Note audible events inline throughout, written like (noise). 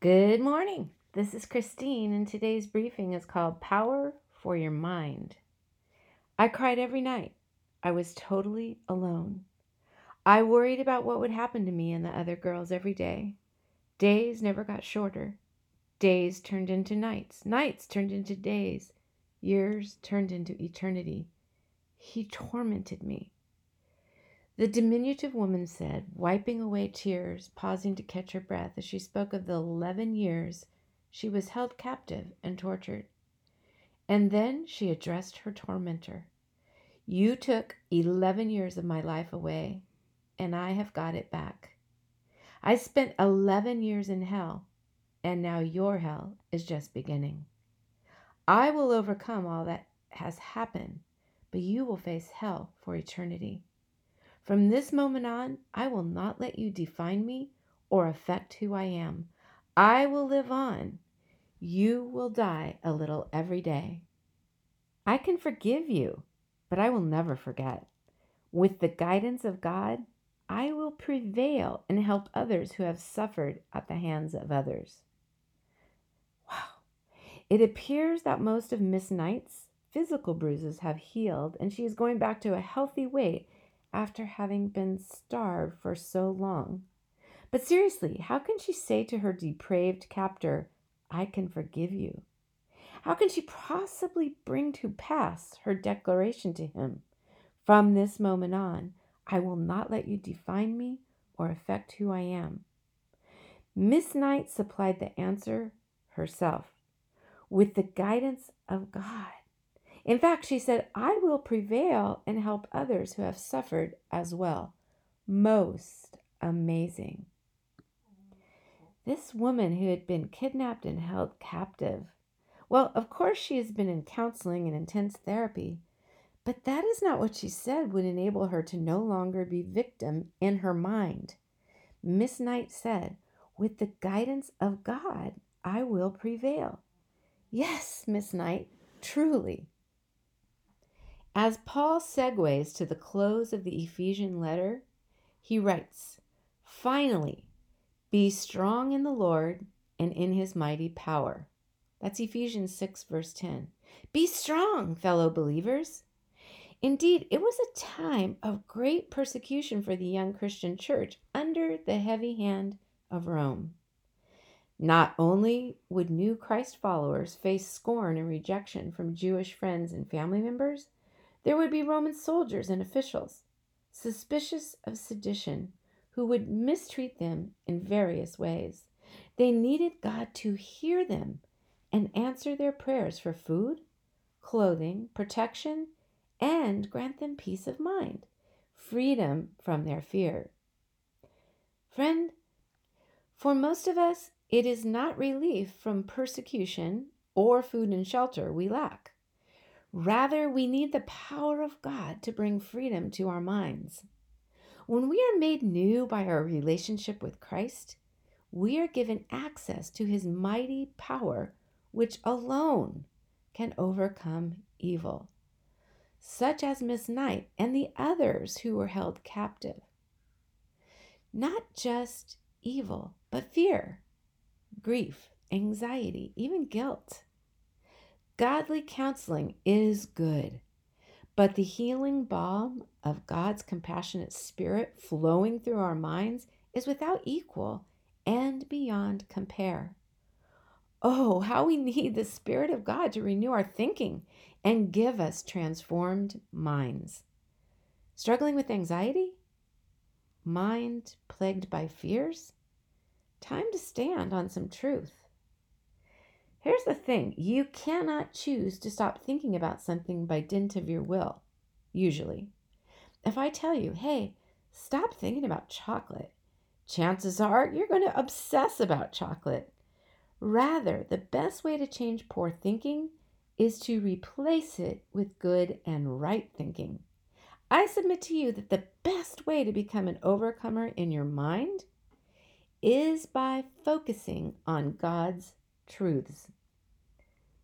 Good morning. This is Christine, and today's briefing is called Power for Your Mind. I cried every night. I was totally alone. I worried about what would happen to me and the other girls every day. Days never got shorter. Days turned into nights. Nights turned into days. Years turned into eternity. He tormented me. The diminutive woman said, wiping away tears, pausing to catch her breath as she spoke of the eleven years she was held captive and tortured. And then she addressed her tormentor You took eleven years of my life away, and I have got it back. I spent eleven years in hell, and now your hell is just beginning. I will overcome all that has happened, but you will face hell for eternity. From this moment on, I will not let you define me or affect who I am. I will live on. You will die a little every day. I can forgive you, but I will never forget. With the guidance of God, I will prevail and help others who have suffered at the hands of others. Wow. It appears that most of Miss Knight's physical bruises have healed and she is going back to a healthy weight after having been starved for so long. But seriously, how can she say to her depraved captor, I can forgive you? How can she possibly bring to pass her declaration to him? From this moment on, I will not let you define me or affect who I am. Miss Knight supplied the answer herself with the guidance of God. In fact, she said, I will prevail and help others who have suffered as well. Most amazing. This woman who had been kidnapped and held captive. Well, of course, she has been in counseling and intense therapy, but that is not what she said would enable her to no longer be victim in her mind. Miss Knight said, With the guidance of God, I will prevail. Yes, Miss Knight, truly. As Paul segues to the close of the Ephesian letter, he writes, Finally, be strong in the Lord and in his mighty power. That's Ephesians 6, verse 10. Be strong, fellow believers. Indeed, it was a time of great persecution for the young Christian church under the heavy hand of Rome. Not only would new Christ followers face scorn and rejection from Jewish friends and family members, there would be Roman soldiers and officials, suspicious of sedition, who would mistreat them in various ways. They needed God to hear them and answer their prayers for food, clothing, protection, and grant them peace of mind, freedom from their fear. Friend, for most of us, it is not relief from persecution or food and shelter we lack. Rather, we need the power of God to bring freedom to our minds. When we are made new by our relationship with Christ, we are given access to his mighty power, which alone can overcome evil, such as Miss Knight and the others who were held captive. Not just evil, but fear, grief, anxiety, even guilt. Godly counseling is good, but the healing balm of God's compassionate spirit flowing through our minds is without equal and beyond compare. Oh, how we need the Spirit of God to renew our thinking and give us transformed minds. Struggling with anxiety? Mind plagued by fears? Time to stand on some truth. Here's the thing you cannot choose to stop thinking about something by dint of your will, usually. If I tell you, hey, stop thinking about chocolate, chances are you're going to obsess about chocolate. Rather, the best way to change poor thinking is to replace it with good and right thinking. I submit to you that the best way to become an overcomer in your mind is by focusing on God's truths.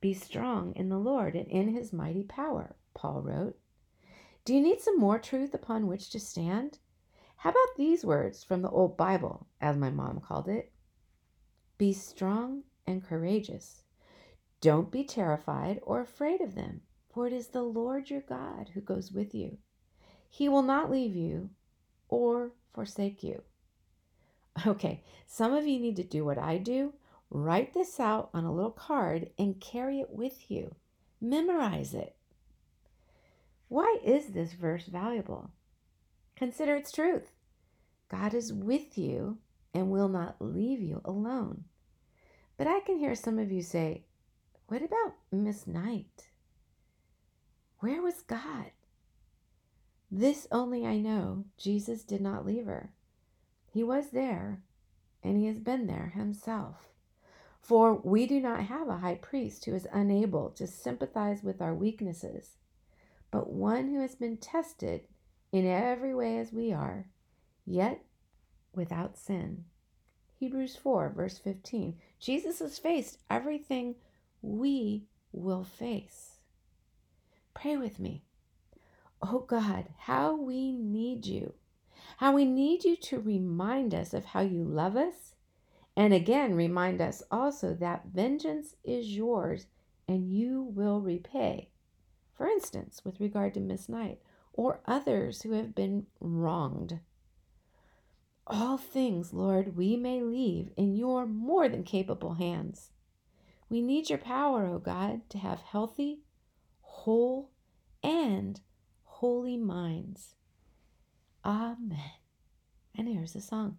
Be strong in the Lord and in his mighty power, Paul wrote. Do you need some more truth upon which to stand? How about these words from the old Bible, as my mom called it? Be strong and courageous. Don't be terrified or afraid of them, for it is the Lord your God who goes with you. He will not leave you or forsake you. (laughs) Okay, some of you need to do what I do write this out on a little card and carry it with you. Memorize it. Why is this verse valuable? Consider its truth. God is with you and will not leave you alone. But I can hear some of you say, What about Miss Knight? Where was God? This only I know Jesus did not leave her. He was there, and he has been there himself. For we do not have a high priest who is unable to sympathize with our weaknesses, but one who has been tested in every way as we are, yet without sin. Hebrews 4, verse 15. Jesus has faced everything we will face. Pray with me. Oh God, how we need you. How we need you to remind us of how you love us. And again, remind us also that vengeance is yours and you will repay. For instance, with regard to Miss Knight or others who have been wronged. All things, Lord, we may leave in your more than capable hands. We need your power, O God, to have healthy, whole, and holy minds. Amen. And here's the song.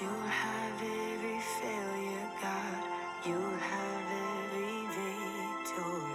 You'll have every failure, God. You'll have every victory.